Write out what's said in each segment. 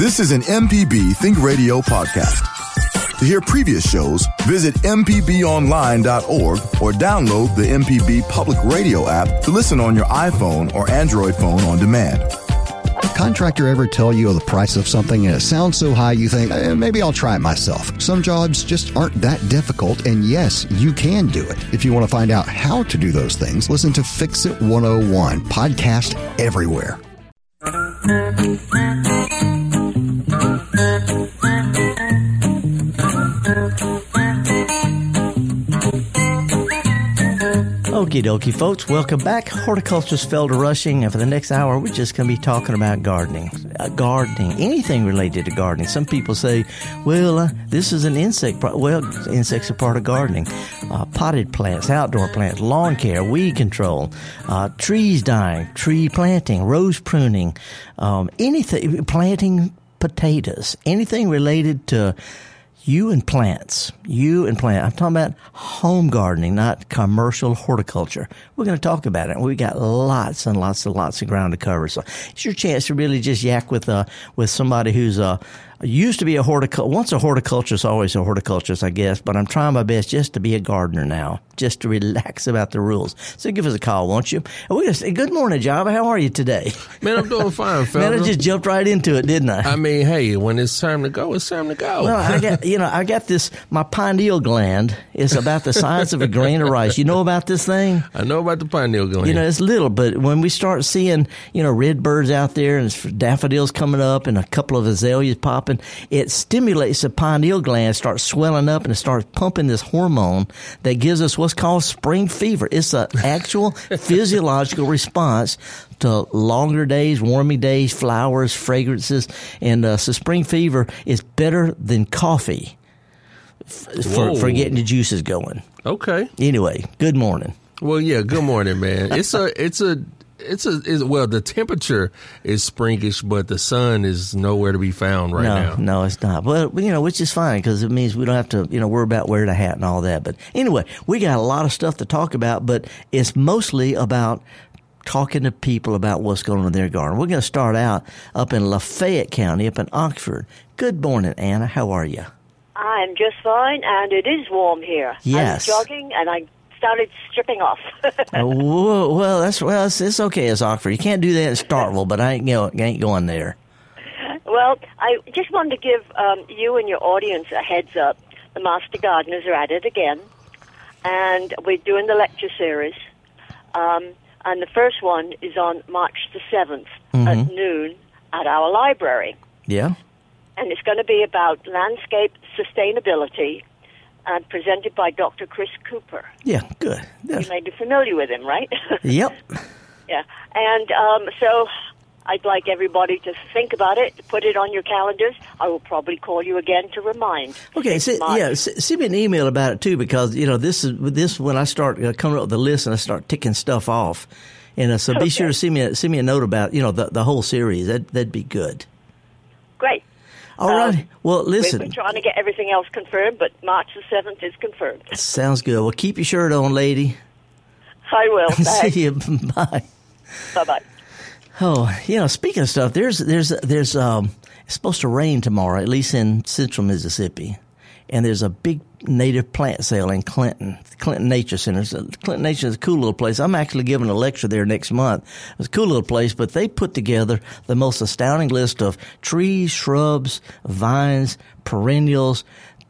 This is an MPB Think Radio podcast. To hear previous shows, visit MPBOnline.org or download the MPB Public Radio app to listen on your iPhone or Android phone on demand. Contractor ever tell you the price of something and it sounds so high you think, eh, maybe I'll try it myself. Some jobs just aren't that difficult, and yes, you can do it. If you want to find out how to do those things, listen to Fix It 101, podcast everywhere. Okie dokie, folks. Welcome back. Horticulturist Felder Rushing, and for the next hour, we're just going to be talking about gardening. Uh, gardening, anything related to gardening. Some people say, well, uh, this is an insect. Pro-. Well, insects are part of gardening. Uh, potted plants, outdoor plants, lawn care, weed control, uh, trees dying, tree planting, rose pruning, um, anything, planting potatoes, anything related to you and plants. You and plants. I'm talking about home gardening, not commercial horticulture. We're going to talk about it. We got lots and lots and lots of ground to cover. So it's your chance to really just yak with uh with somebody who's uh used to be a horticulturist. Once a horticulturist, always a horticulturist, I guess. But I'm trying my best just to be a gardener now, just to relax about the rules. So give us a call, won't you? And we just, say good morning, Java. How are you today? Man, I'm doing fine, fella. Man, I just jumped right into it, didn't I? I mean, hey, when it's time to go, it's time to go. Well, I got you know, I got this. My pineal gland is about the size of a grain of rice. You know about this thing? I know about the pineal gland. You know, it's little, but when we start seeing you know red birds out there and daffodils coming up and a couple of azaleas popping, it stimulates the pineal gland, starts swelling up, and it starts pumping this hormone that gives us what's called spring fever. It's an actual physiological response to longer days, warming days, flowers, fragrances, and uh, so spring fever is better than coffee f- for, for getting the juices going. Okay. Anyway, good morning. Well, yeah. Good morning, man. it's a, it's a, it's a, it's, well, the temperature is springish, but the sun is nowhere to be found right no, now. No, it's not. Well, you know, which is fine because it means we don't have to, you know, worry about wearing a hat and all that. But anyway, we got a lot of stuff to talk about, but it's mostly about talking to people about what's going on in their garden. We're going to start out up in Lafayette County, up in Oxford. Good morning, Anna. How are you? I'm just fine, and it is warm here. Yes. I'm jogging, and I started stripping off. Uh, whoa, well, that's well, it's, it's okay as Oxford. You can't do that in Starkville, but I ain't, you know, ain't going there. well, I just wanted to give um, you and your audience a heads up. The Master Gardeners are at it again, and we're doing the lecture series. Um, and the first one is on March the 7th at noon at our library. Yeah. And it's going to be about landscape sustainability and presented by Dr. Chris Cooper. Yeah. Good. You may be familiar with him, right? Yep. yeah. And um, so I'd like everybody to think about it, put it on your calendars. I will probably call you again to remind. Okay, so, yeah, s- send me an email about it too, because you know this is this when I start uh, coming up with the list and I start ticking stuff off, and uh, so be sure to send me a, send me a note about you know the the whole series. That that'd be good. All Um, right. Well, listen, we're trying to get everything else confirmed, but March the 7th is confirmed. sounds good. Well, keep your shirt on, lady. I will. See you. Bye. Bye bye. Oh, you know, speaking of stuff, there's there's there's um it's supposed to rain tomorrow, at least in central Mississippi. And there's a big native plant sale in Clinton, Clinton Nature Center. So Clinton Nature is a cool little place. I'm actually giving a lecture there next month. It's a cool little place, but they put together the most astounding list of trees, shrubs, vines, perennials,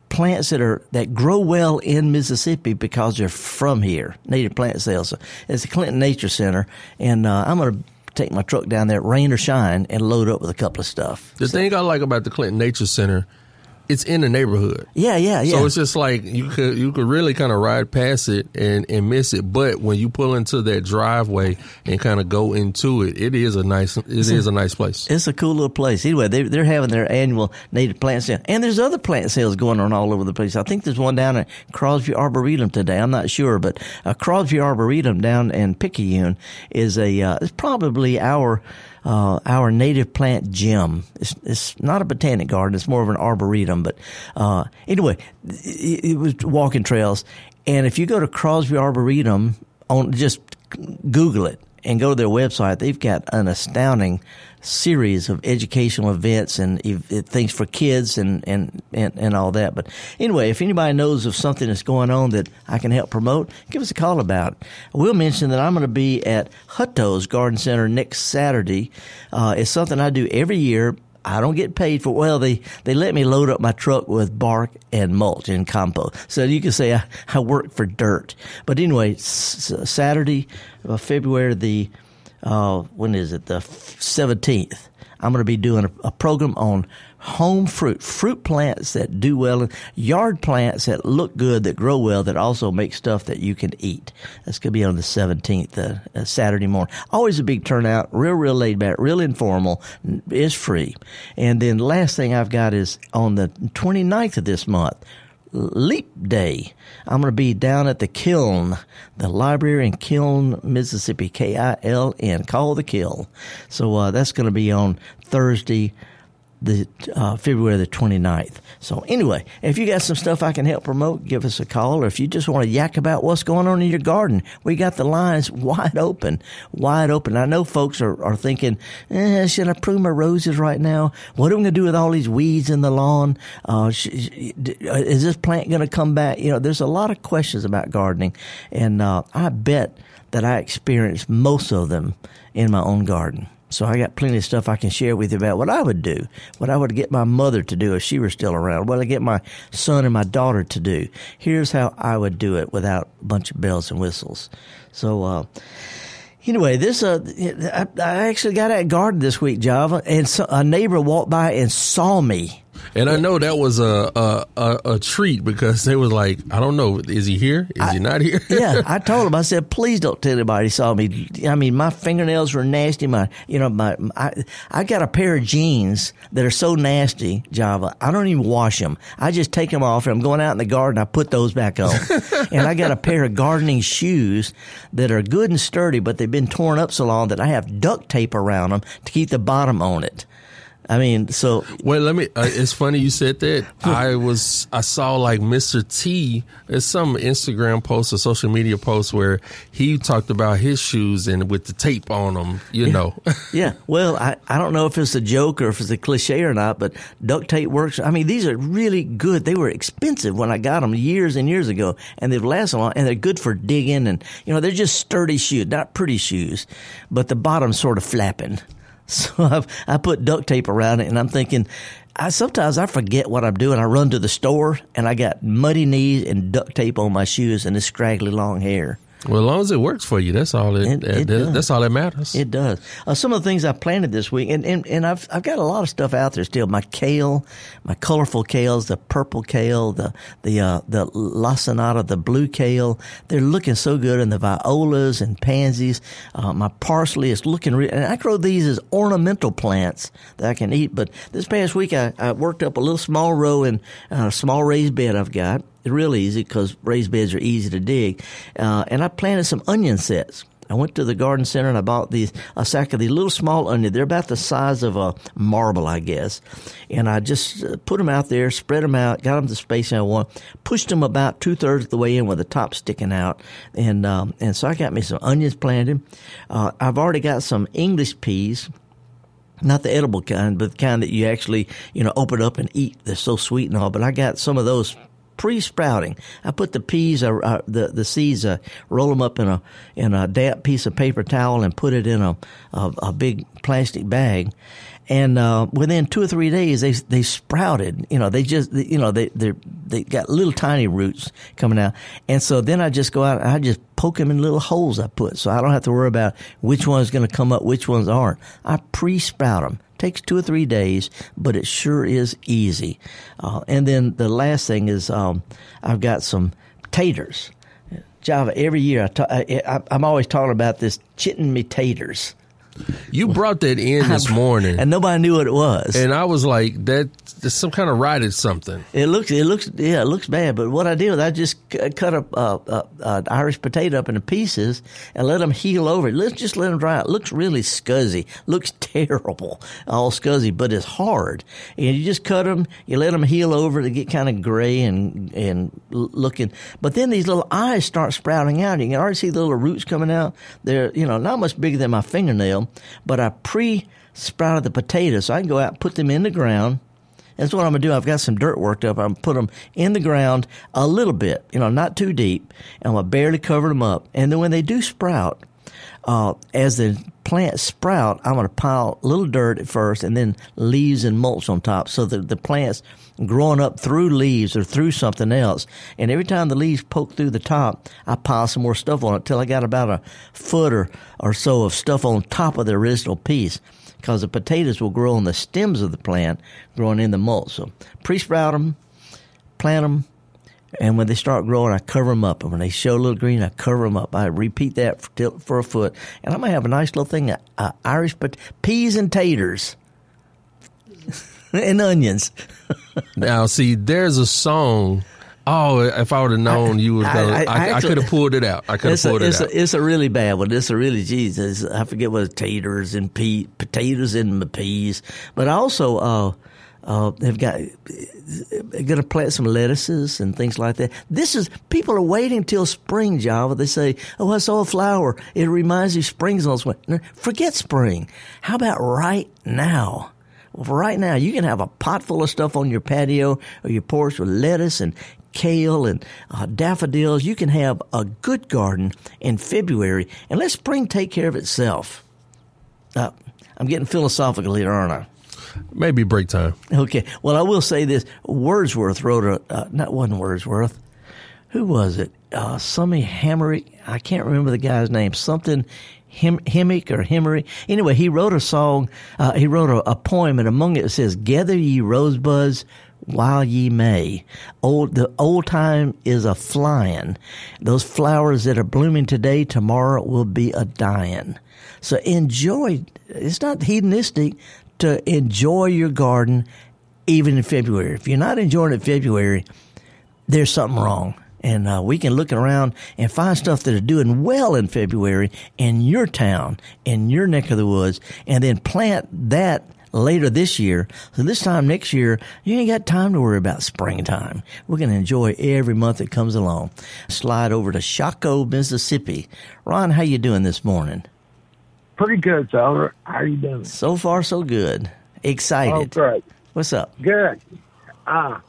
plants that are that grow well in Mississippi because they're from here. Native plant sales. So it's the Clinton Nature Center, and uh, I'm going to take my truck down there, rain or shine, and load up with a couple of stuff. The thing I like about the Clinton Nature Center, it's in the neighborhood. Yeah, yeah, yeah. So it's just like you could you could really kind of ride past it and, and miss it, but when you pull into that driveway and kind of go into it, it is a nice it is a nice place. It's a cool little place. Anyway, they, they're having their annual native plant sale. And there's other plant sales going on all over the place. I think there's one down at Crosby Arboretum today. I'm not sure, but uh, Crosby Arboretum down in Picayune is a, uh, it's probably our, uh, our native plant gym. It's, it's not a botanic garden. It's more of an arboretum. But, uh, anyway, it, it was walking trails. And if you go to Crosby Arboretum on just Google it and go to their website, they've got an astounding series of educational events and things for kids and, and, and, and all that. But anyway, if anybody knows of something that's going on that I can help promote, give us a call about it. I will mention that I'm going to be at Hutto's Garden Center next Saturday. Uh, it's something I do every year. I don't get paid for. Well, they they let me load up my truck with bark and mulch and compost, so you can say I, I work for dirt. But anyway, Saturday, uh, February the uh, when is it the seventeenth? I'm going to be doing a, a program on home fruit, fruit plants that do well, yard plants that look good, that grow well, that also make stuff that you can eat. That's going to be on the 17th, uh, uh, Saturday morning. Always a big turnout, real, real laid back, real informal. It's free. And then last thing I've got is on the 29th of this month. Leap Day. I'm going to be down at the Kiln, the library in Kiln, Mississippi, K I L N. Call the Kiln. So uh, that's going to be on Thursday, the uh, February the 29th. So anyway, if you got some stuff I can help promote, give us a call. Or if you just want to yak about what's going on in your garden, we got the lines wide open, wide open. I know folks are, are thinking, eh, should I prune my roses right now? What am I going to do with all these weeds in the lawn? Uh, sh- is this plant going to come back? You know, there's a lot of questions about gardening, and uh, I bet that I experienced most of them in my own garden. So I got plenty of stuff I can share with you about what I would do, what I would get my mother to do if she were still around, what I get my son and my daughter to do. Here's how I would do it without a bunch of bells and whistles. So, uh, Anyway, this uh, I, I actually got at garden this week, Java, and so, a neighbor walked by and saw me. And I know that was a, a a, a treat because they was like, I don't know, is he here? Is I, he not here? yeah, I told him. I said, please don't tell anybody saw me. I mean, my fingernails were nasty. My, you know, my, I, I got a pair of jeans that are so nasty, Java. I don't even wash them. I just take them off and I'm going out in the garden. I put those back on. and I got a pair of gardening shoes that are good and sturdy, but they've been torn up so long that I have duct tape around them to keep the bottom on it. I mean, so well, let me. Uh, it's funny you said that. I was, I saw like Mr. T. It's some Instagram post or social media post where he talked about his shoes and with the tape on them. You yeah. know. yeah. Well, I, I don't know if it's a joke or if it's a cliche or not, but duct tape works. I mean, these are really good. They were expensive when I got them years and years ago, and they've lasted a long, and they're good for digging. And you know, they're just sturdy shoes, not pretty shoes, but the bottom's sort of flapping. So I've, I put duct tape around it, and I'm thinking, I sometimes I forget what I'm doing. I run to the store, and I got muddy knees and duct tape on my shoes and this scraggly long hair. Well, as long as it works for you, that's all. It, it, it that's all that matters. It does. Uh, some of the things I planted this week, and, and, and I've I've got a lot of stuff out there still. My kale, my colorful kales, the purple kale, the the uh, the lacinato, the blue kale. They're looking so good, and the violas and pansies. Uh, my parsley is looking. Re- and I grow these as ornamental plants that I can eat. But this past week, I, I worked up a little small row in uh, a small raised bed I've got real easy because raised beds are easy to dig. Uh, and I planted some onion sets. I went to the garden center and I bought these a sack of these little small onions. They're about the size of a marble, I guess. And I just uh, put them out there, spread them out, got them the spacing I want, pushed them about two thirds of the way in with the top sticking out, and um, and so I got me some onions planted. Uh, I've already got some English peas not the edible kind, but the kind that you actually, you know, open up and eat. They're so sweet and all. But I got some of those pre-sprouting. I put the peas, uh, uh, the the seeds, uh, roll them up in a in a damp piece of paper towel and put it in a a, a big plastic bag. And uh, within two or three days, they they sprouted. You know, they just you know they they they got little tiny roots coming out. And so then I just go out and I just poke them in little holes I put, so I don't have to worry about which one's going to come up, which ones aren't. I pre-sprout them takes two or three days, but it sure is easy. Uh, and then the last thing is um, I've got some taters. Java, every year I ta- I, am always talking about this chitting me taters. You brought that in this morning, and nobody knew what it was. and I was like, "That there's some kind of rotted something." It looks, it looks, yeah, it looks bad. But what I did was I just cut a, uh, uh, uh, Irish potato up into pieces and let them heal over. Let's just let them dry out. It looks really scuzzy. Looks terrible, all scuzzy, but it's hard. And you just cut them, you let them heal over to get kind of gray and and looking. But then these little eyes start sprouting out. You can already see the little roots coming out. They're you know not much bigger than my fingernail, but I pre sprouted the potatoes, so I can go out and put them in the ground. That's what I'm gonna do. I've got some dirt worked up. I'm gonna put them in the ground a little bit, you know, not too deep. And I'm gonna barely cover them up. And then when they do sprout, uh, as the plants sprout, I'm gonna pile a little dirt at first, and then leaves and mulch on top, so that the plants growing up through leaves or through something else. And every time the leaves poke through the top, I pile some more stuff on it till I got about a foot or, or so of stuff on top of the original piece because the potatoes will grow on the stems of the plant, growing in the mulch. So pre-sprout them, plant them, and when they start growing, I cover them up. And when they show a little green, I cover them up. I repeat that for, for a foot, and I'm gonna have a nice little thing: of, uh, Irish pot- peas and taters and onions. Now, see, there's a song. Oh, if I would have known you was gonna, I- I, I I, could have pulled it out. I could have It's a, pulled it it's, out. a, it's a really bad one. It's a really Jesus. I forget what taters and pea, potatoes and peas, but also uh, uh, have got going to plant some lettuces and things like that. This is people are waiting till spring, Java. They say, "Oh, I saw a flower. It reminds you spring's on its way." Forget spring. How about right now? Well, right now, you can have a pot full of stuff on your patio or your porch with lettuce and kale and uh, daffodils. You can have a good garden in February and let spring take care of itself. Uh, I'm getting philosophical here, aren't I? Maybe break time. Okay. Well, I will say this: Wordsworth wrote a uh, not one Wordsworth. Who was it? Uh, somebody Hammery. I can't remember the guy's name. Something Hem, or Hemery. Anyway, he wrote a song. Uh, he wrote a, a poem, and among it says, "Gather ye rosebuds." While ye may, old the old time is a flying. Those flowers that are blooming today, tomorrow will be a dying. So enjoy. It's not hedonistic to enjoy your garden even in February. If you're not enjoying it February, there's something wrong. And uh, we can look around and find stuff that are doing well in February in your town, in your neck of the woods, and then plant that later this year. So this time next year, you ain't got time to worry about springtime. We're going to enjoy every month that comes along. Slide over to Shaco, Mississippi. Ron, how you doing this morning? Pretty good, Tyler. How are you doing? So far, so good. Oh, Excited. great. What's up? Good. Uh,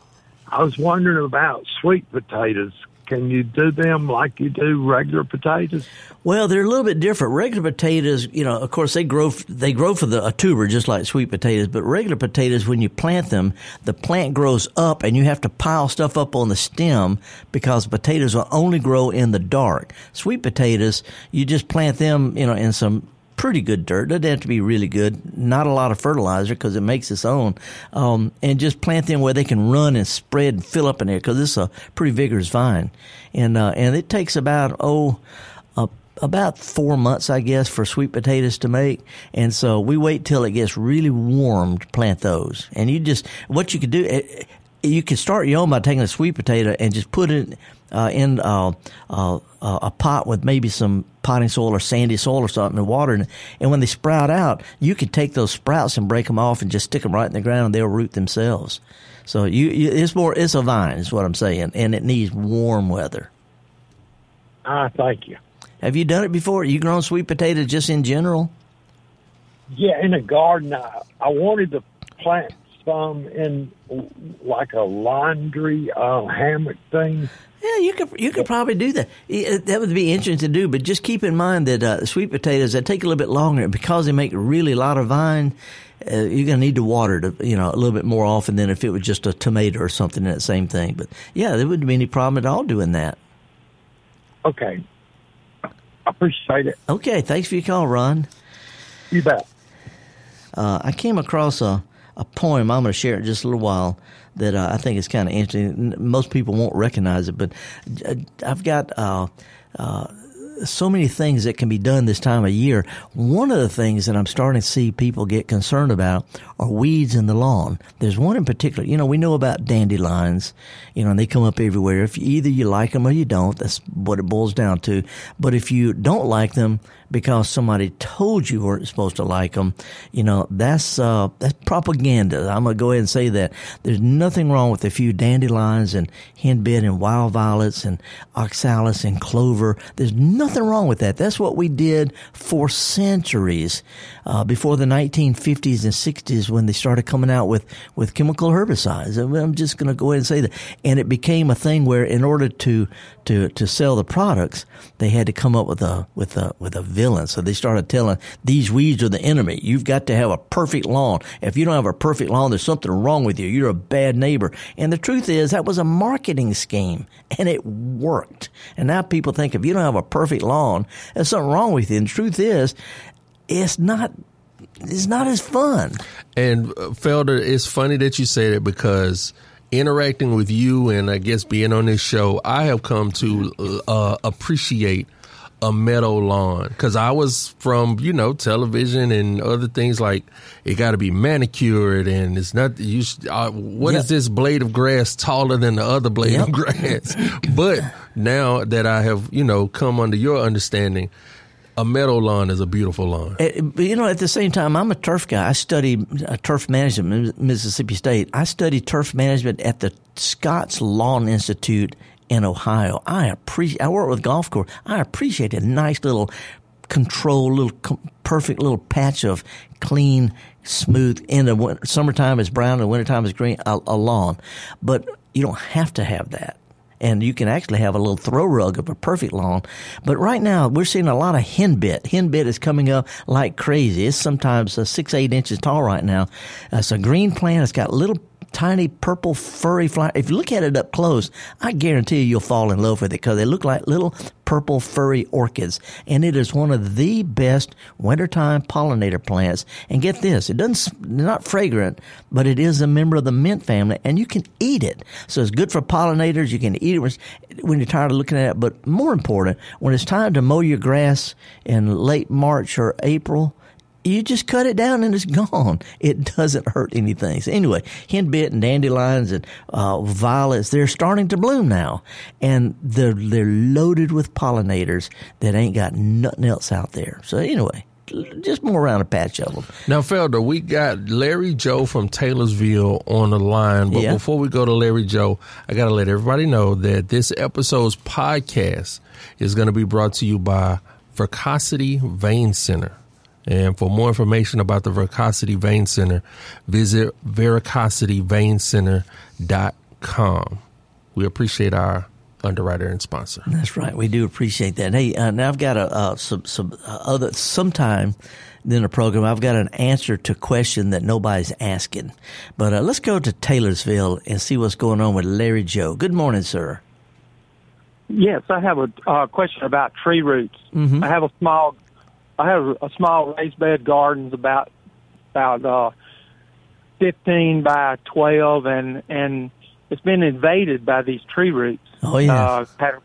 I was wondering about sweet potatoes. Can you do them like you do regular potatoes? Well, they're a little bit different. Regular potatoes, you know, of course they grow they grow for the a tuber just like sweet potatoes. But regular potatoes, when you plant them, the plant grows up, and you have to pile stuff up on the stem because potatoes will only grow in the dark. Sweet potatoes, you just plant them, you know, in some pretty good dirt. Doesn't have to be really good. Not a lot of fertilizer because it makes its own. Um, and just plant them where they can run and spread and fill up in there because it's a pretty vigorous vine. And uh, and it takes about oh. About four months, I guess, for sweet potatoes to make. And so we wait till it gets really warm to plant those. And you just, what you could do, eh, you can start your own by taking a sweet potato and just put it uh, in uh, uh, a pot with maybe some potting soil or sandy soil or something and water. it. and when they sprout out, you can take those sprouts and break them off and just stick them right in the ground and they'll root themselves. So you, you it's more, it's a vine is what I'm saying. And it needs warm weather. Ah, thank you. Have you done it before? You grown sweet potatoes just in general? Yeah, in a garden, I, I wanted to plant some in like a laundry uh, hammock thing. Yeah, you could you could probably do that. That would be interesting to do, but just keep in mind that uh, sweet potatoes that take a little bit longer because they make really a lot of vine. Uh, you're gonna need to water to you know a little bit more often than if it was just a tomato or something that same thing. But yeah, there wouldn't be any problem at all doing that. Okay. I appreciate it. Okay, thanks for your call, Ron. You bet. Uh, I came across a, a poem. I'm going to share it just a little while that uh, I think is kind of interesting. Most people won't recognize it, but uh, I've got uh, uh, so many things that can be done this time of year. One of the things that I'm starting to see people get concerned about are weeds in the lawn. There's one in particular. You know, we know about dandelions. You know, and they come up everywhere. If either you like them or you don't, that's what it boils down to. But if you don't like them, because somebody told you weren't supposed to like them, you know, that's, uh, that's propaganda. I'm going to go ahead and say that. There's nothing wrong with a few dandelions and henbit and wild violets and oxalis and clover. There's nothing wrong with that. That's what we did for centuries, uh, before the 1950s and 60s when they started coming out with, with chemical herbicides. I'm just going to go ahead and say that. And it became a thing where in order to, to, to sell the products, they had to come up with a, with a, with a villain. So they started telling these weeds are the enemy. You've got to have a perfect lawn. If you don't have a perfect lawn, there's something wrong with you. You're a bad neighbor. And the truth is that was a marketing scheme and it worked. And now people think if you don't have a perfect lawn, there's something wrong with you. And the truth is, it's not it's not as fun. And uh, Felder, it's funny that you say that because interacting with you and I guess being on this show, I have come to uh, appreciate a meadow lawn because I was from you know television and other things like it got to be manicured and it's not you. Uh, what yep. is this blade of grass taller than the other blade yep. of grass? but now that I have you know come under your understanding, a meadow lawn is a beautiful lawn. Uh, but you know, at the same time, I'm a turf guy. I study uh, turf management Mississippi State. I studied turf management at the Scotts Lawn Institute in Ohio. I appreciate. I work with golf course. I appreciate a nice little control, little perfect little patch of clean, smooth. In the summertime is brown, in the wintertime is green. A, a lawn, but you don't have to have that and you can actually have a little throw rug of a perfect lawn. But right now, we're seeing a lot of henbit. Henbit is coming up like crazy. It's sometimes uh, six, eight inches tall right now. Uh, it's a green plant. It's got little tiny purple furry flower. If you look at it up close, I guarantee you you'll fall in love with it because they look like little purple furry orchids. And it is one of the best wintertime pollinator plants. And get this, it doesn't, not fragrant, but it is a member of the mint family and you can eat it. So it's good for pollinators. You can eat it when you're tired of looking at it. But more important, when it's time to mow your grass in late March or April, you just cut it down and it's gone. It doesn't hurt anything. So anyway, henbit and dandelions and uh, violets, they're starting to bloom now. And they're, they're loaded with pollinators that ain't got nothing else out there. So anyway, just more around a patch of them. Now, Felder, we got Larry Joe from Taylorsville on the line. But yeah. before we go to Larry Joe, I got to let everybody know that this episode's podcast is going to be brought to you by Veracity Vein Center. And for more information about the Veracity Vein Center, visit veracityveincenter.com. We appreciate our underwriter and sponsor. That's right. We do appreciate that. Hey, uh, now I've got a uh, some some uh, other sometime in the program I've got an answer to a question that nobody's asking. But uh, let's go to Taylorsville and see what's going on with Larry Joe. Good morning, sir. Yes, I have a uh, question about tree roots. Mm-hmm. I have a small I have a small raised bed gardens about about uh, fifteen by twelve, and and it's been invaded by these tree roots. Oh yeah. Uh, had a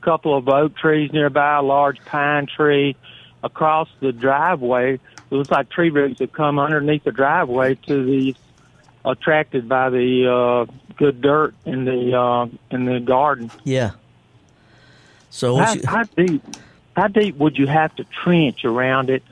couple of oak trees nearby, a large pine tree across the driveway. It looks like tree roots have come underneath the driveway to the attracted by the uh, good dirt in the uh, in the garden. Yeah. So how, how deep? How deep would you have to trench around it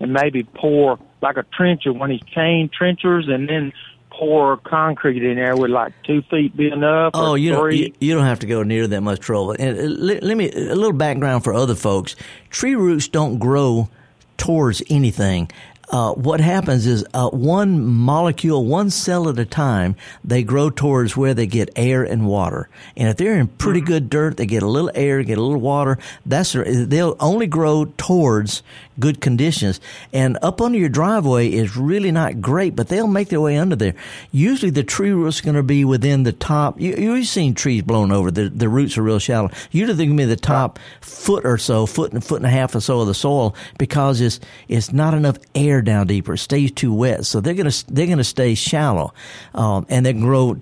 and maybe pour like a trencher, one of these chain trenchers, and then pour concrete in there with like two feet be enough? Oh, you don't you, you, don't have to go near that much trouble. And uh, let, let me a little background for other folks. Tree roots don't grow towards anything uh, what happens is uh, one molecule, one cell at a time, they grow towards where they get air and water. And if they're in pretty mm-hmm. good dirt, they get a little air, get a little water. That's they'll only grow towards good conditions. And up under your driveway is really not great, but they'll make their way under there. Usually, the tree roots going to be within the top. You, you've seen trees blown over. The, the roots are real shallow. They're going to be the top foot or so, foot and foot and a half or so of the soil because it's it's not enough air down deeper. It stays too wet, so they're gonna they're gonna stay shallow, um, and they grow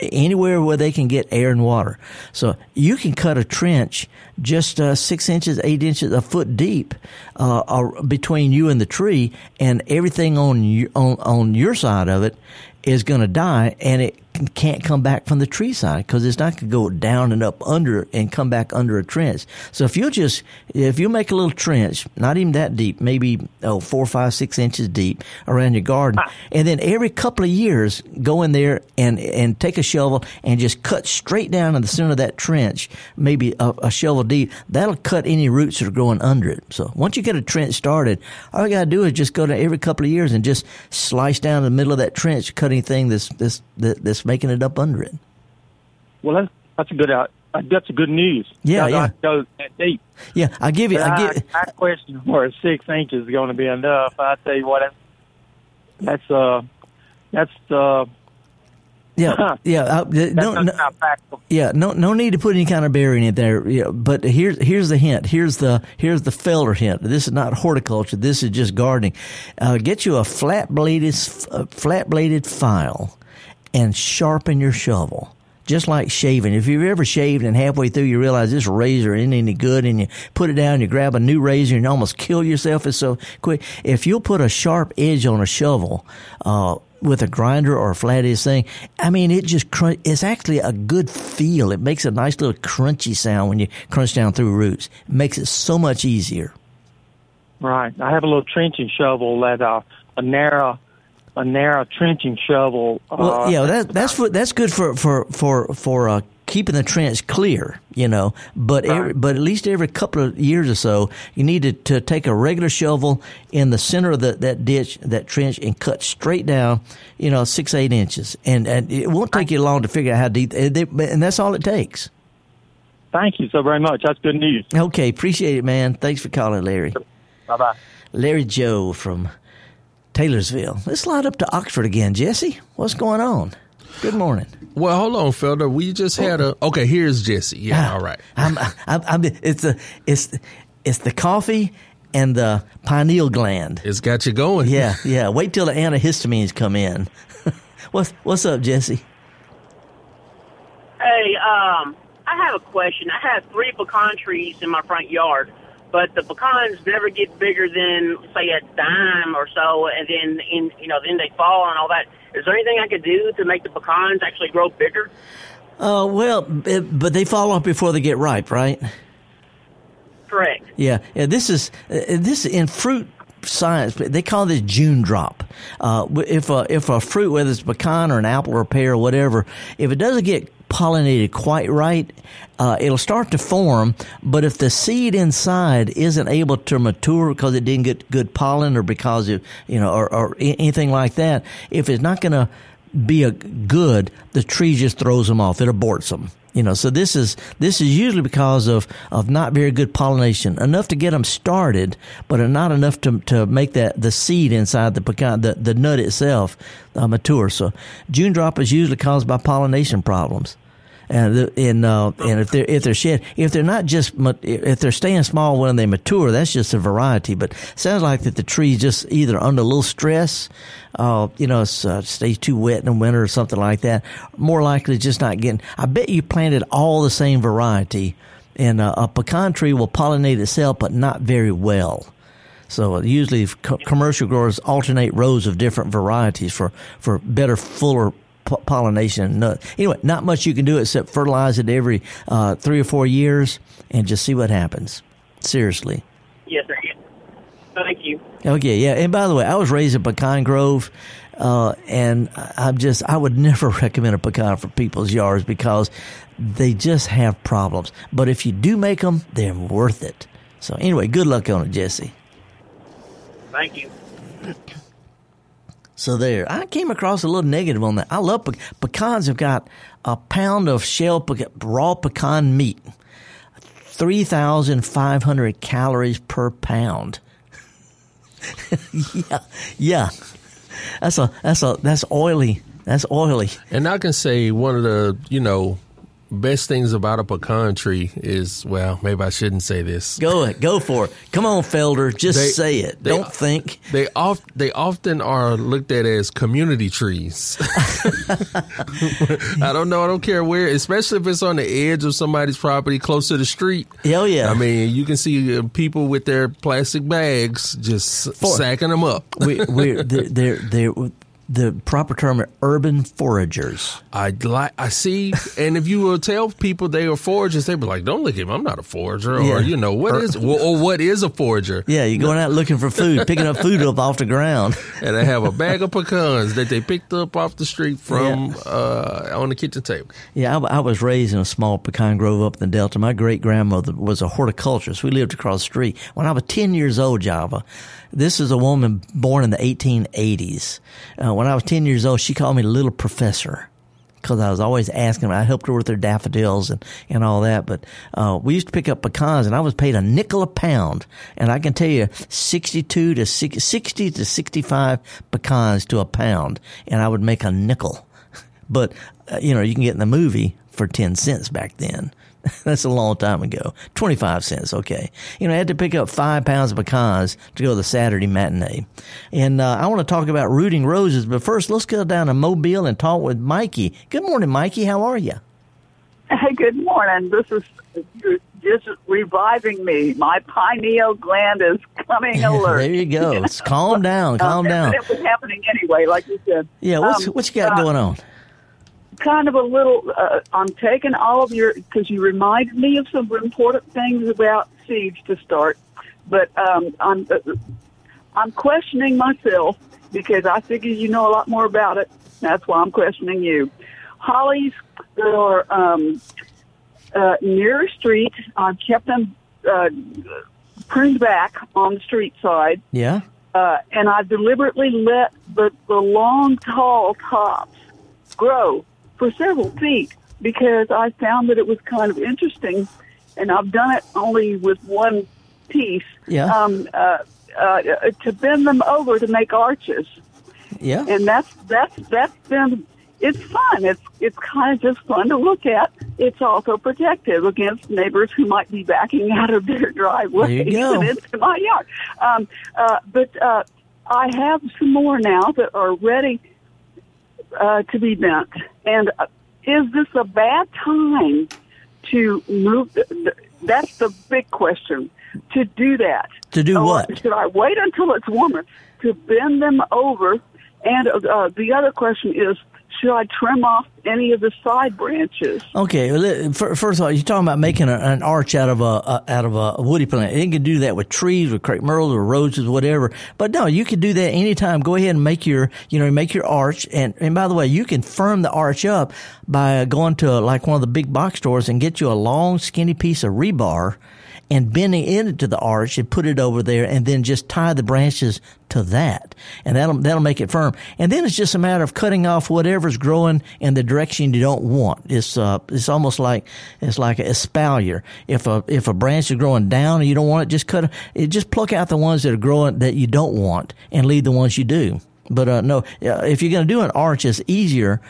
anywhere where they can get air and water. So you can cut a trench just uh, six inches, eight inches, a foot deep uh, between you and the tree, and everything on on on your side of it is going to die, and it can't come back from the tree side because it's not going to go down and up under and come back under a trench. So if you just if you make a little trench, not even that deep, maybe oh four, five, six inches deep around your garden, ah. and then every couple of years go in there and and take a shovel and just cut straight down in the center of that trench, maybe a, a shovel deep. That'll cut any roots that are growing under it. So once you get a trench started, all you got to do is just go to every couple of years and just slice down the middle of that trench, cut anything that's this making it up under it. Well, that's that's a good uh, that's a good news. Yeah, yeah. Go that deep. Yeah, I give you. I, give. I, I question where six inches is going to be enough. I tell you what, that's uh, that's uh. Yeah, yeah. Uh, no, no, yeah, no, no need to put any kind of bearing in there. Yeah, but here's here's the hint. Here's the here's the felder hint. This is not horticulture. This is just gardening. Uh, get you a flat bladed flat bladed file and sharpen your shovel. Just like shaving. If you've ever shaved and halfway through you realize this razor isn't any good and you put it down, you grab a new razor and you almost kill yourself. It's so quick. If you'll put a sharp edge on a shovel, uh, with a grinder or a flat edge thing, I mean, it just crunch. It's actually a good feel. It makes a nice little crunchy sound when you crunch down through roots. It makes it so much easier. Right. I have a little trenching shovel that uh, a narrow a narrow trenching shovel. Well, uh, yeah, that, that's for, that's good for for for for uh, keeping the trench clear, you know. But right. every, but at least every couple of years or so, you need to, to take a regular shovel in the center of the, that ditch, that trench, and cut straight down, you know, six eight inches, and and it won't take you long to figure out how deep, and that's all it takes. Thank you so very much. That's good news. Okay, appreciate it, man. Thanks for calling, Larry. Bye bye. Larry Joe from Taylorsville. Let's slide up to Oxford again, Jesse. What's going on? Good morning. Well, hold on, Felder. We just had a okay. Here's Jesse. Yeah, ah, all right. I'm, I'm, I'm, it's the it's it's the coffee and the pineal gland. It's got you going. Yeah, yeah. Wait till the antihistamines come in. what's what's up, Jesse? Hey, um, I have a question. I have three pecan trees in my front yard but the pecans never get bigger than say a dime or so, and then in you know then they fall and all that. Is there anything I could do to make the pecans actually grow bigger? Uh, well, it, but they fall off before they get ripe, right? Correct. Yeah, yeah. This is uh, this in fruit science. They call this June drop. Uh, if a if a fruit, whether it's pecan or an apple or a pear or whatever, if it doesn't get pollinated quite right, uh, it'll start to form. But if the seed inside isn't able to mature because it didn't get good pollen or because of, you know, or, or anything like that, if it's not going to be a good, the tree just throws them off. It aborts them. You know, so this is this is usually because of of not very good pollination, enough to get them started, but not enough to to make that the seed inside the pecan, the the nut itself, uh, mature. So June drop is usually caused by pollination problems and and uh, and if they're if they're shed if they're not just if they're staying small when they mature that's just a variety. But sounds like that the tree just either under a little stress uh, you know it's, uh, stays too wet in the winter or something like that more likely just not getting I bet you planted all the same variety. And uh, a pecan tree will pollinate itself but not very well. So usually co- commercial growers alternate rows of different varieties for, for better, fuller pollination nut. Anyway, not much you can do except fertilize it every uh, three or four years and just see what happens. Seriously. Yes, sir. Thank you. Okay, yeah. And by the way, I was raised in Pecan Grove, uh, and I'm just I would never recommend a pecan for people's yards because they just have problems. But if you do make them, they're worth it. So anyway, good luck on it, Jesse. Thank you. So there, I came across a little negative on that. I love pe- pecans. Have got a pound of shell pe- raw pecan meat, three thousand five hundred calories per pound. yeah, yeah, that's a that's a that's oily. That's oily. And I can say one of the you know best things about a pecan tree is well, maybe I shouldn't say this. Go it, go for it. Come on, Felder, just They- say it. they- Don't think. They oft they often are looked at as community trees. I don't know. I don't care where, especially if it's on the edge of somebody's property, close to the street. Hell yeah. I mean, you can see uh, people with their plastic bags just For- sacking them up. we, they're, they're, they're the proper term urban foragers. I like. I see, and if you will tell people they are foragers, they'd be like, "Don't look at him. I'm not a forager." Yeah. Or you know, what Or- is or, or what is a forager? Yeah, you're going out looking for food, picking up food up off the ground. And they have a bag of pecans that they picked up off the street from uh, on the kitchen table. Yeah, I, I was raised in a small pecan grove up in the Delta. My great grandmother was a horticulturist. We lived across the street. When I was 10 years old, Java, this is a woman born in the 1880s. Uh, when I was 10 years old, she called me little professor. Because I was always asking, her. I helped her with her daffodils and, and all that. But uh, we used to pick up pecans, and I was paid a nickel a pound. And I can tell you, sixty-two to six- sixty to sixty-five pecans to a pound, and I would make a nickel. But uh, you know, you can get in the movie for ten cents back then. That's a long time ago. Twenty five cents, okay. You know, I had to pick up five pounds of pecans to go to the Saturday matinee. And uh, I want to talk about rooting roses, but first let's go down to Mobile and talk with Mikey. Good morning, Mikey. How are you? Hey, good morning. This is you're just reviving me. My pineal gland is coming alert. there you go. calm down, calm Um, down. It was happening anyway, like you said. Yeah, what's Um, what you got uh, going on? Kind of a little. Uh, I'm taking all of your because you reminded me of some important things about seeds to start, but um, I'm uh, I'm questioning myself because I figure you know a lot more about it. That's why I'm questioning you. Hollies that are um, uh, near a street. I've kept them uh, pruned back on the street side, Yeah. uh, and I deliberately let the, the long, tall tops grow for several feet because I found that it was kind of interesting, and I've done it only with one piece. Yeah. Um, uh, uh, to bend them over to make arches Yeah. and that's that's that's been it's fun. It's it's kind of just fun to look at. It's also protective against neighbors who might be backing out of their driveway There you go. and into my yard. Um, uh, but uh, I have some more now that are ready uh, to be bent. And uh, is this a bad time to move? th- th- That's the big question. To do that. To do Or what? Should I wait until it's warmer to bend them over? And uh, the other question is, should I trim off any of the side branches? Okay, first of all, you're talking about making an arch out of a, out of a woody plant. You can do that with trees, with crepe myrtles, or roses, whatever. But no, you can do that anytime. Go ahead and make your you know make your arch. And and by the way, you can firm the arch up by going to like one of the big box stores and get you a long, skinny piece of rebar. And bending it into the arch and put it over there, and then just tie the branches to that, and that'll that'll make it firm. And then it's just a matter of cutting off whatever's growing in the direction you don't want. It's uh, it's almost like it's like an espalier. If a if a branch is growing down and you don't want it, just cut it. Just pluck out the ones that are growing that you don't want, and leave the ones you do. But uh, no, uh, if you're going to do an arch, it's easier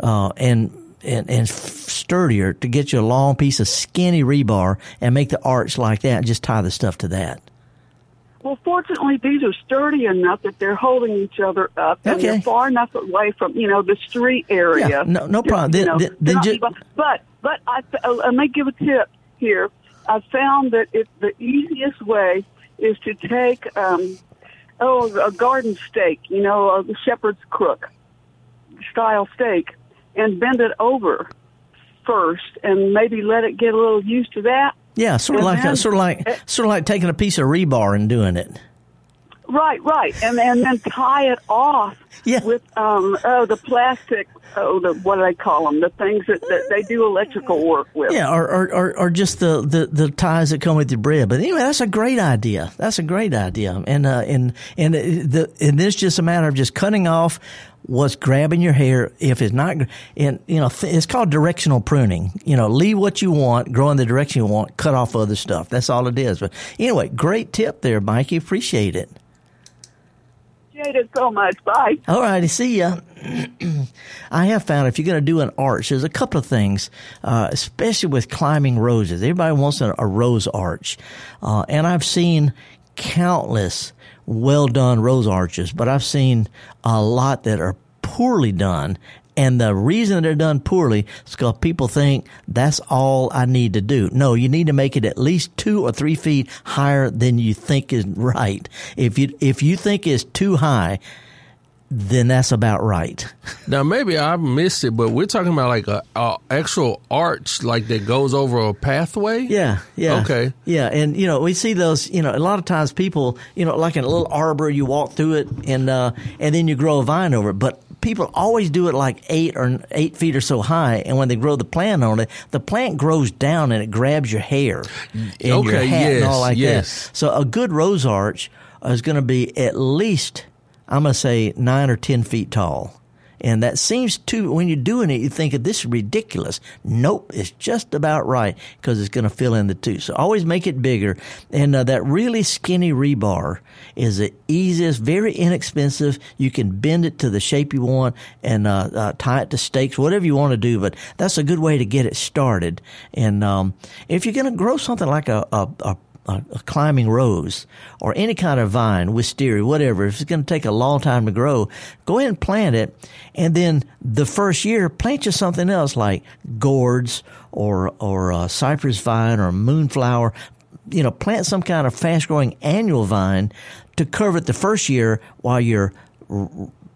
uh, and and, and sturdier to get you a long piece of skinny rebar and make the arch like that and just tie the stuff to that. Well, fortunately, these are sturdy enough that they're holding each other up, and Okay. they're far enough away from you know the street area. Yeah, no- no problem. Then- know, then- then not ju- but but I uh, let me give a tip here. I found that it, the easiest way is to take um, oh a garden stake, you know, a shepherd's crook style stake, and bend it over first, and maybe let it get a little used to that. Yeah, sort of like then- sort of like sort of like taking a piece of rebar and doing it. Right, right, and and then tie it off Yeah. with um oh the plastic oh the what do they call them the things that, that they do electrical work with. Yeah, or, or, or, or just the, the, the ties that come with your bread. But anyway, that's a great idea. That's a great idea. And, uh, and, and the, and it's just a matter of just cutting off what's grabbing your hair. If it's not, and, you know, th- it's called directional pruning. You know, leave what you want, grow in the direction you want, cut off other stuff. That's all it is. But anyway, great tip there, Mikey. Appreciate it. appreciate it so much. Bye. All righty, see ya. I have found if you're going to do an arch, there's a couple of things, uh, especially with climbing roses. Everybody wants a, a rose arch, uh, and I've seen countless well done rose arches, but I've seen a lot that are poorly done. And the reason they're done poorly is because people think that's all I need to do. No, you need to make it at least two or three feet higher than you think is right. If you, if you think it's too high, then that's about right. Now maybe I missed it, but we're talking about like a, a actual arch, like that goes over a pathway. Yeah, yeah. Okay. Yeah, and you know we see those. You know, a lot of times people, you know, like in a little arbor, you walk through it, and uh, and then you grow a vine over it. But people always do it like eight or eight feet or so high, and when they grow the plant on it, the plant grows down and it grabs your hair and your Okay, hat and all like yes. that. So a good rose arch is going to be at least I'm going to say nine or ten feet tall. And that seems too, when you're doing it, you think this is ridiculous. Nope, it's just about right because it's going to fill in the two. So always make it bigger. And uh, that really skinny rebar is the easiest, very inexpensive. You can bend it to the shape you want and uh, uh, tie it to stakes, whatever you want to do. But that's a good way to get it started. And um, if you're going to grow something like a, a, a a, a climbing rose or any kind of vine, wisteria, whatever, if it's going to take a long time to grow, go ahead and plant it. And then the first year, plant you something else like gourds or, or a cypress vine or moonflower. You know, plant some kind of fast growing annual vine to cover it the first year while your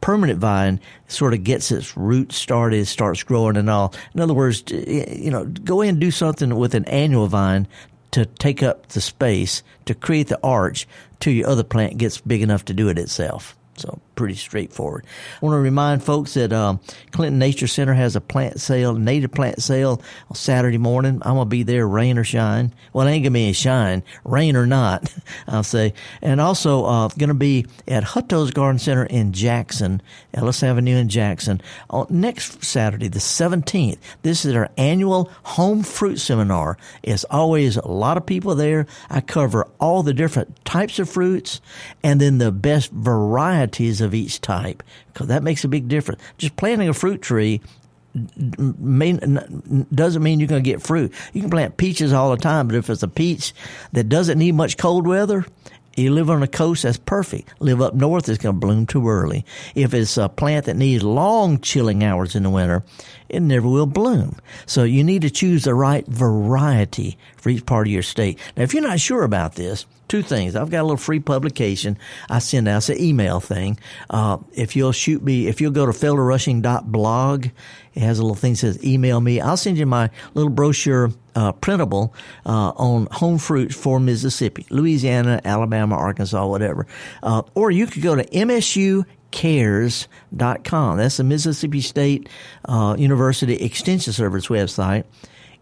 permanent vine sort of gets its roots started, starts growing and all. In other words, you know, go in and do something with an annual vine to take up the space to create the arch till your other plant gets big enough to do it itself. So pretty straightforward. I want to remind folks that um, Clinton Nature Center has a plant sale, native plant sale on Saturday morning. I'm gonna be there, rain or shine. Well, it ain't gonna be a shine, rain or not, I'll say. And also uh, gonna be at Hutto's Garden Center in Jackson, Ellis Avenue in Jackson, on next Saturday, the 17th. This is our annual home fruit seminar. It's always a lot of people there. I cover all the different types of fruits and then the best varieties of each type because that makes a big difference. Just planting a fruit tree doesn't mean you're going to get fruit. You can plant peaches all the time, but if it's a peach that doesn't need much cold weather, you live on the coast, that's perfect. Live up north, it's going to bloom too early. If it's a plant that needs long chilling hours in the winter, it never will bloom. So you need to choose the right variety for each part of your state. Now, if you're not sure about this, two things. I've got a little free publication I send out. It's an email thing. Uh, if you'll shoot me, if you'll go to felderrushing.blog, it has a little thing that says email me. I'll send you my little brochure, uh, printable, uh, on home fruits for Mississippi, Louisiana, Alabama, Arkansas, whatever. Uh, or you could go to MSU cares.com. That's the Mississippi State uh, University Extension Service website.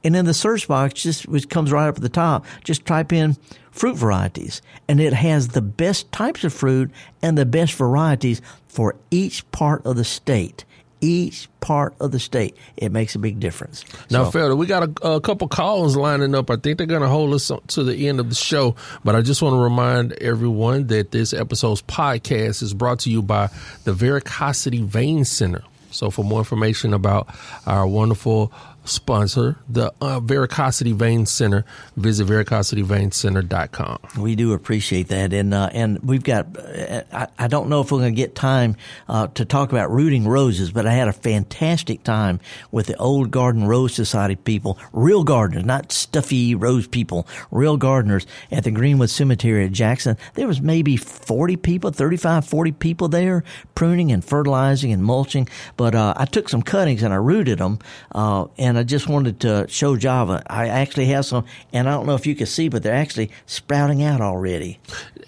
And in the search box, just which comes right up at the top, just type in fruit varieties, and it has the best types of fruit and the best varieties for each part of the state. Each part of the state, it makes a big difference. Now, So- Felder, we got a, a couple calls lining up. I think they're going to hold us to the end of the show. But I just want to remind everyone that this episode's podcast is brought to you by the Veracosity Vein Center. So, for more information about our wonderful sponsor, the uh, Veracosity Vein Center, visit veracosityveincenter.com. We do appreciate that, and uh, and we've got. Uh, I, I don't know if we're going to get time uh, to talk about rooting roses, but I had a fantastic time with the Old Garden Rose Society people, real gardeners, not stuffy rose people, real gardeners at the Greenwood Cemetery at Jackson. There was maybe forty people, 35, 40 people there pruning and fertilizing and mulching. But uh, I took some cuttings and I rooted them, uh, and I just wanted to show Java. I actually have some, and I don't know if you can see, but they're actually sprouting out already.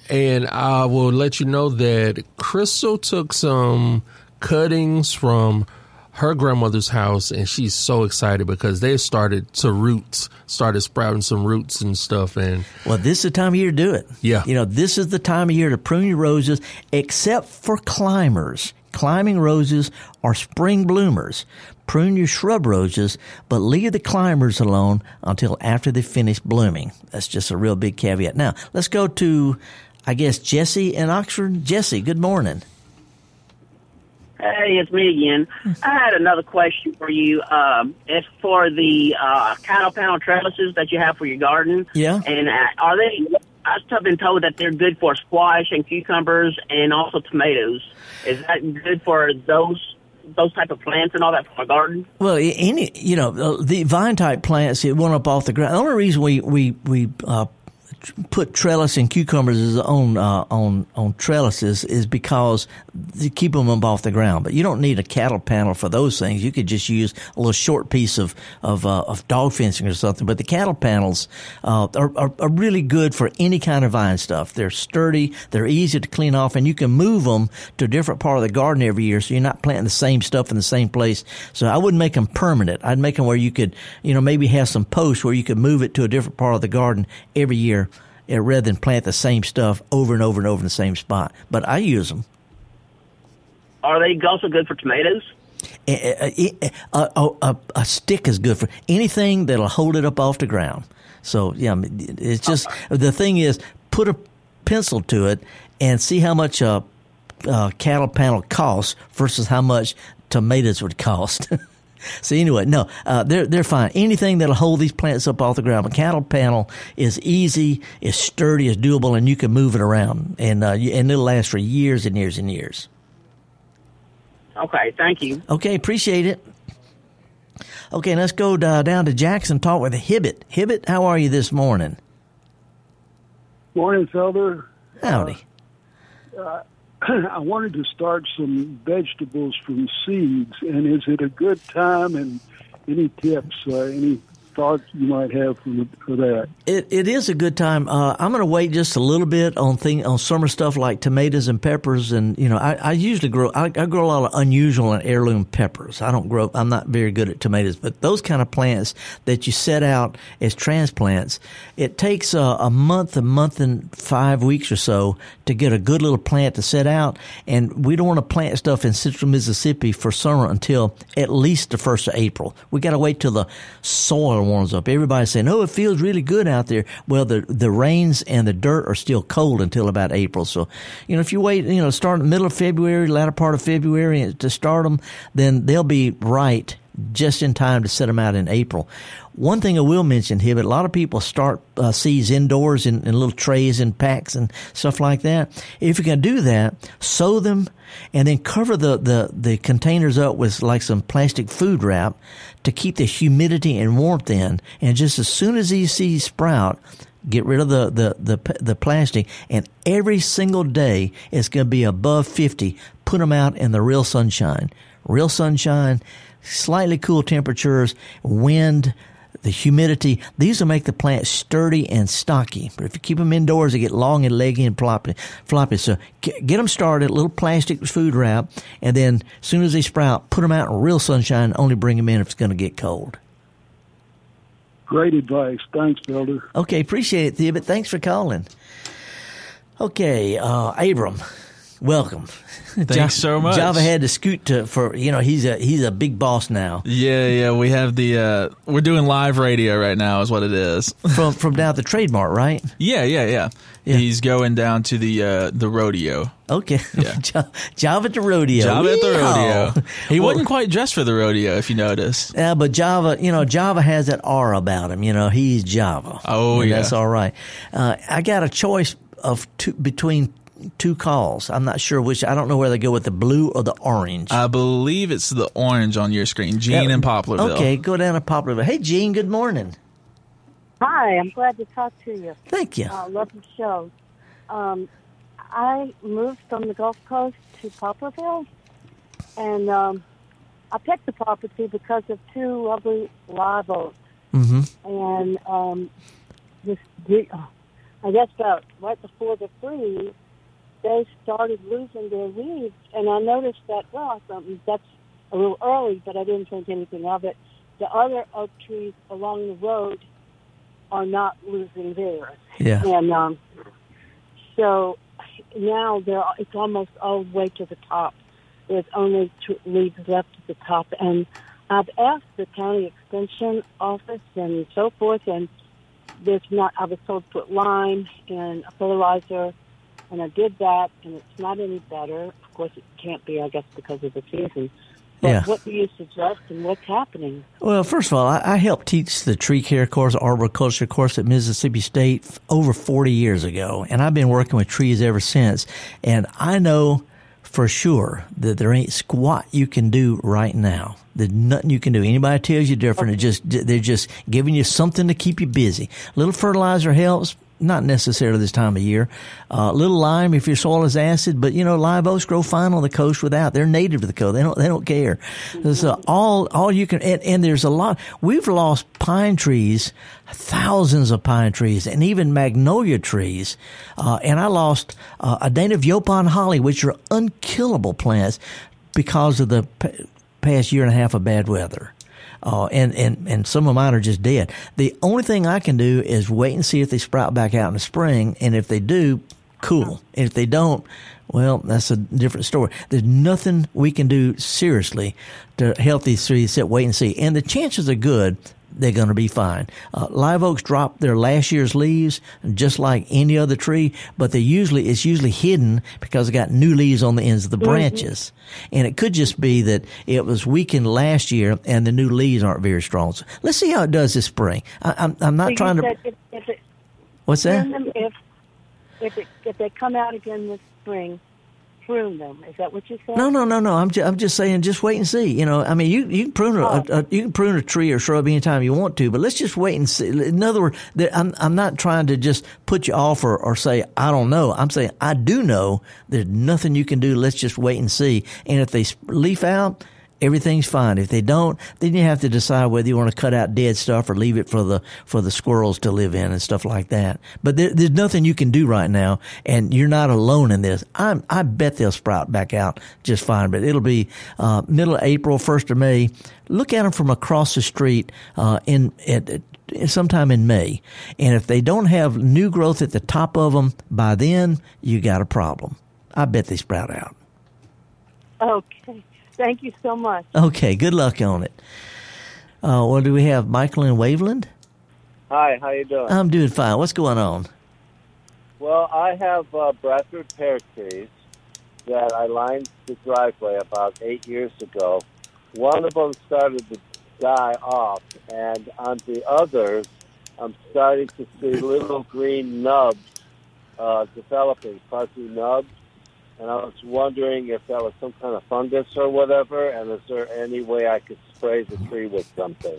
And I will let you know that Crystal took some cuttings from her grandmother's house and she's so excited because they started to roots, started sprouting some roots and stuff. And Well, this is the time of year to do it. Yeah. You know, this is the time of year to prune your roses, except for climbers. Climbing roses are spring bloomers. Prune your shrub roses, but leave the climbers alone until after they finish blooming. That's just a real big caveat. Now, let's go to, I guess, Jesse in Oxford. Jesse, good morning. Hey, it's me again. I had another question for you. Um, it's for the uh, cattle panel trellises that you have for your garden. Yeah. And uh, are they? I've been told that they're good for squash and cucumbers and also tomatoes. Is that good for those those type of plants and all that for a garden? Well, any you know the vine type plants it went up off the ground. The only reason we we we uh, put trellis and cucumbers on uh, on on trellises is because to keep them up off the ground. But you don't need a cattle panel for those things. You could just use a little short piece of of, uh, of dog fencing or something. But the cattle panels uh, are, are, are really good for any kind of vine stuff. They're sturdy. They're easy to clean off, and you can move them to a different part of the garden every year. So you're not planting the same stuff in the same place. So I wouldn't make them permanent. I'd make them where you could you know maybe have some posts where you could move it to a different part of the garden every year Uh, rather than plant the same stuff over and over and over in the same spot. But I use them. Are they also good for tomatoes? Eh, eh, eh, a, a, a, a, stick is good for anything that'll hold it up off the ground. So yeah, it's just uh-huh. the thing is put a pencil to it and see how much a, a cattle panel costs versus how much tomatoes would cost. So anyway, no, uh, they're they're fine. Anything that'll hold these plants up off the ground. A cattle panel is easy, is sturdy, is doable, and you can move it around, and uh, and it'll last for years and years and years. Okay, thank you. Okay, appreciate it. Okay, let's go uh, down to Jackson. Talk with Hibbit. Hibbit, how are you this morning? Morning, Felder. Howdy. Uh, I wanted to start some vegetables from seeds, and is it a good time? And any tips, uh, any thoughts you might have for, for that? It it is a good time. Uh, I'm going to wait just a little bit on thing on summer stuff like tomatoes and peppers, and you know I, I usually grow I, I, grow a lot of unusual and heirloom peppers. I don't grow. I'm not very good at tomatoes, but those kind of plants that you set out as transplants, it takes a, a month, a month and five weeks or so to get a good little plant to set out, and we don't want to plant stuff in central Mississippi for summer until at least the first of April. We got to wait till the soil warms up. Everybody's saying, "Oh, it feels really good out there." Well, the the rains and the dirt are still cold until about April. So, you know, if you wait, you know, start in the middle of February, latter part of February to start them, then they'll be right just in time to set them out in April. One thing I will mention here, but a lot of people start uh, seeds indoors in, in, little trays and packs and stuff like that. If you can do that, sow them and then cover the, the, the containers up with like some plastic food wrap to keep the humidity and warmth in. And just as soon as these seeds sprout, get rid of the, the, the, the plastic and every single day it's going to be above 50. Put them out in the real sunshine. Real sunshine, slightly cool temperatures, wind, the humidity. These will make the plant sturdy and stocky. But if you keep them indoors, they get long and leggy and floppy. floppy. So get, them started, little plastic food wrap, and then as soon as they sprout, put them out in real sunshine. Only bring them in if it's going to get cold. Great advice. Thanks, Felder. Okay, appreciate it, Thea, but thanks for calling. Okay, uh, Abram, welcome. Thanks Java, so much. Java had to scoot to for you know he's a he's a big boss now. Yeah, yeah. We have the uh, we're doing live radio right now is what it is from from down at the Trade Mart, right? Yeah, yeah, yeah. yeah. He's going down to the uh, the rodeo. Okay, yeah. Java at the rodeo. Java at the rodeo. He well, wasn't quite dressed for the rodeo, if you notice. Yeah, but Java, you know, Java has that aura about him. You know, he's Java. Oh yeah, that's all right. Uh, I got a choice of two, between two calls. I'm not sure which. I don't know where they go with the blue or the orange. I believe it's the orange on your screen. Gene in Poplarville. Okay, go down to Poplarville. Hey, Gene. Good morning. Hi, I'm glad to talk to you. Thank you. I uh, love the show. Um, I moved from the Gulf Coast to Poplarville, and um, I picked the property because of two lovely live oaks. Mm-hmm. And um, this, I guess about right before the freeze, they started losing their leaves, and I noticed that. Well, I thought that's a little early, but I didn't think anything of it. The other oak trees along the road are not losing theirs, yeah. and um, so now they're it's almost all the way to the top. There's only two leaves left at the top, and I've asked the county extension office and so forth, and there's not. I was told to put lime and a fertilizer and I did that, and it's not any better. Of course, it can't be, I guess, because of the season. But Yeah. what do you suggest, and what's happening? Well, first of all, I, I helped teach the tree care course, arboriculture course at Mississippi State f- over 40 years ago, and I've been working with trees ever since. And I know for sure that there ain't squat you can do right now. There's nothing you can do. Anybody tells you different, it just they're just giving you something to keep you busy. A little fertilizer helps. Not necessarily this time of year. A uh, little lime if your soil is acid, but you know live oaks grow fine on the coast without. They're native to the coast. They don't. They don't care. So all all you can and, and there's a lot. We've lost pine trees, thousands of pine trees, and even magnolia trees. Uh, and I lost uh, a native Yaupon holly, which are unkillable plants because of the p- past year and a half of bad weather. Uh, and, and, and some of mine are just dead. The only thing I can do is wait and see if they sprout back out in the spring. And if they do, cool. And if they don't, well, that's a different story. There's nothing we can do seriously to help these trees except wait and see. And the chances are good they're going to be fine. Uh, live oaks drop their last year's leaves just like any other tree, but they usually it's usually hidden because they got new leaves on the ends of the branches, and it could just be that it was weakened last year and the new leaves aren't very strong. So let's see how it does this spring. I, I'm I'm not So trying to. If, if it, What's that? if if it, if they come out again this spring, prune them. Is that what you said? No, no, no, no. I'm just, I'm just saying, just wait and see. You know, I mean, you you can prune a, a, oh. a you can prune a tree or shrub anytime you want to, but let's just wait and see. In other words, I'm I'm not trying to just put you off or, or say I don't know. I'm saying I do know. There's nothing you can do. Let's just wait and see. And if they leaf out. Everything's fine. If they don't, then you have to decide whether you want to cut out dead stuff or leave it for the for the squirrels to live in and stuff like that. But there, there's nothing you can do right now, and you're not alone in this. I'm I bet they'll sprout back out just fine. But it'll be uh, middle of April, first of May. Look at them from across the street uh, in at sometime in May, and if they don't have new growth at the top of them by then, you got a problem. I bet they sprout out. Okay. Thank you so much. Okay, good luck on it. Uh, what do we have? Michael in Waveland? Hi, how you doing? I'm doing fine. What's going on? well, I have uh, Bradford pear trees that I lined the driveway about eight years ago. One of them started to die off, and on the others, I'm starting to see little green nubs uh, developing, fuzzy nubs. And I was wondering if that was some kind of fungus or whatever, and is there any way I could spray the tree with something?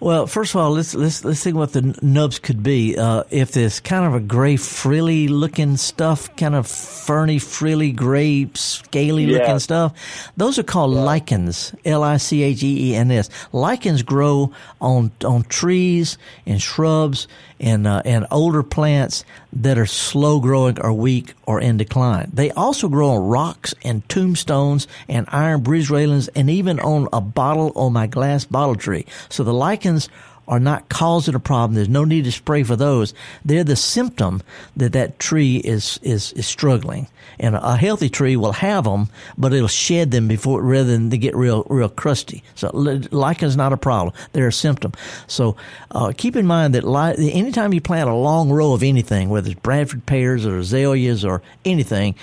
Well, first of all, let's let's let's see what the nubs could be. Uh, if there's kind of a gray, frilly looking stuff, kind of ferny, frilly, gray, scaly Yeah. looking stuff, those are called lichens. L i c h e e n s. Lichens grow on on trees and shrubs and uh, and older plants that are slow growing or weak or in decline. They also grow on rocks and tombstones and iron bridge railings and even on a bottle on my glass bottle tree. So the lichens are not causing a problem. There's no need to spray for those. They're the symptom that that tree is is, is struggling. And a healthy tree will have them, but it'll shed them before rather than they get real real crusty. So li- lichen's not a problem. They're a symptom. So uh, keep in mind that li- anytime you plant a long row of anything, whether it's Bradford pears or azaleas or anything,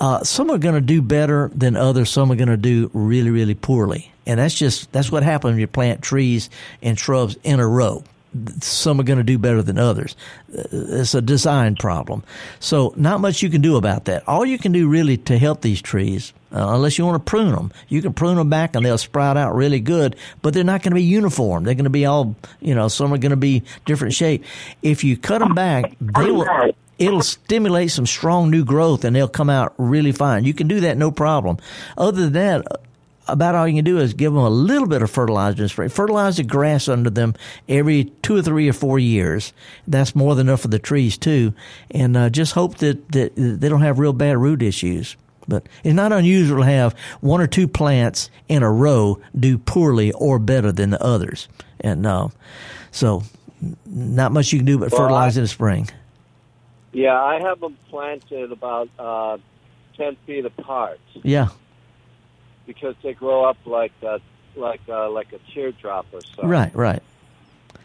uh, some are going to do better than others. Some are going to do really, really poorly. And that's just, that's what happens when you plant trees and shrubs in a row. Some are going to do better than others. It's a design problem. So not much you can do about that. All you can do really to help these trees, uh, unless you want to prune them, you can prune them back and they'll sprout out really good, but they're not going to be uniform. They're going to be all, you know, some are going to be different shape. If you cut them back, they will, it'll stimulate some strong new growth and they'll come out really fine. You can do that no problem. Other than that, about all you can do is give them a little bit of fertilizer and spray. Fertilize the grass under them every two or three or four years. That's more than enough for the trees too. And uh, just hope that, that they don't have real bad root issues. But it's not unusual to have one or two plants in a row do poorly or better than the others. And uh, so, not much you can do but Well, fertilize I- in the spring. Yeah, I have them planted about uh, 10 feet apart. Yeah. Because they grow up like a, like uh, like a teardrop or so. Right, right.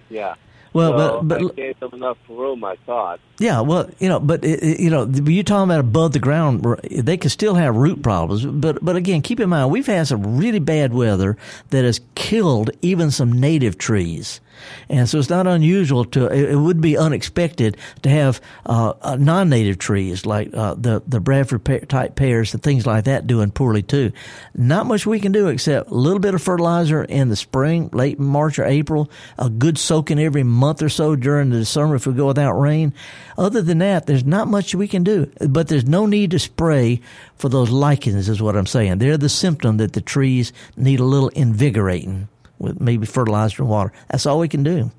Yeah. Well, so but- but- gave them enough room. I thought. Yeah, well, you know, but you know, you're talking about above the ground. They can still have root problems, but but again, keep in mind we've had some really bad weather that has killed even some native trees, and so it's not unusual to. It, it would be unexpected to have uh, uh, non-native trees like uh, the the Bradford type pears and things like that doing poorly too. Not much we can do except a little bit of fertilizer in the spring, late March or April, a good soaking every month or so during the summer if we go without rain. Other than that, there's not much we can do. But there's no need to spray for those lichens, is what I'm saying. They're the symptom that the trees need a little invigorating with maybe fertilizer and water. That's all we can do.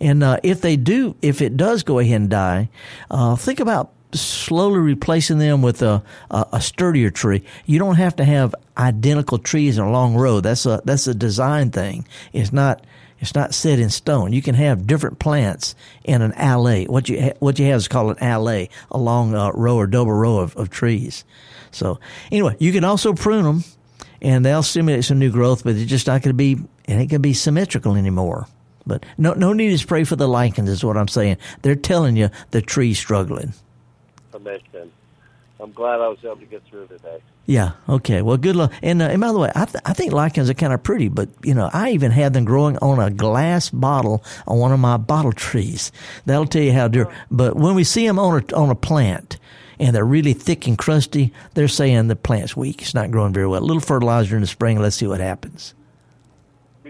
And uh, if they do, if it does go ahead and die, uh, think about slowly replacing them with a, a, a sturdier tree. You don't have to have identical trees in a long row. That's a that's a design thing. It's not it's not set in stone. You can have different plants in an alley. What you ha- what you have is called an alley, a long row or double row of, of trees. So anyway, you can also prune them, and they'll stimulate some new growth, but it's just not going to be it to be symmetrical anymore. But no no need to pray for the lichens is what I'm saying. They're telling you the tree's struggling. I'm glad I was able to get through today. Yeah. Okay. Well, good luck. And, uh, and by the way, I, th- I think lichens are kind of pretty, but you know, I even had them growing on a glass bottle on one of my bottle trees. That'll tell you how they're. But when we see them on a on a plant and they're really thick and crusty, they're saying the plant's weak. It's not growing very well. A little fertilizer in the spring. Let's see what happens.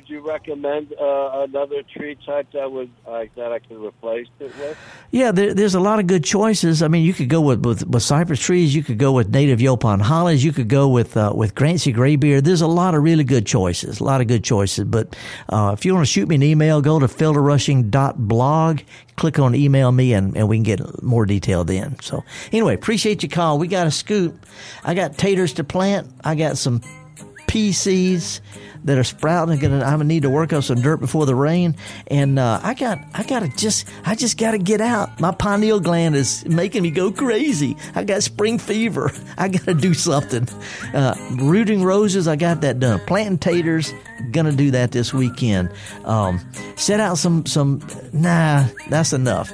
Would you recommend uh, another tree type that would uh, that I could replace it with? Yeah, there, there's a lot of good choices. I mean, you could go with, with, with cypress trees. You could go with native Yaupon hollies. You could go with uh, with Grancy graybeard. There's a lot of really good choices. A lot of good choices. But uh, if you want to shoot me an email, go to felderrushing.blog. Click on email me, and, and we can get more detail then. So anyway, appreciate your call. We got a scoop. I got taters to plant. I got some pea seeds that are sprouting. I'm gonna need to work on some dirt before the rain, and uh, I got I gotta just I just gotta get out. My pineal gland is making me go crazy. I got spring fever. I gotta do something. Uh, rooting roses, I got that done. Planting taters, gonna do that this weekend. Um, set out some some. Nah, that's enough.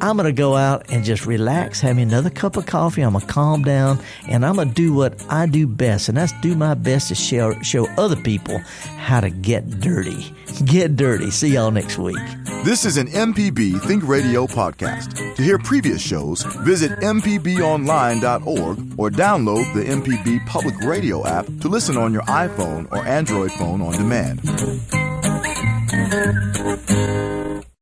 I'm going to go out and just relax, have me another cup of coffee. I'm going to calm down and I'm going to do what I do best. And that's do my best to show, show other people how to get dirty. Get dirty. See y'all next week. This is an MPB Think Radio podcast. To hear previous shows, visit MPBOnline.org or download the MPB Public Radio app to listen on your iPhone or Android phone on demand.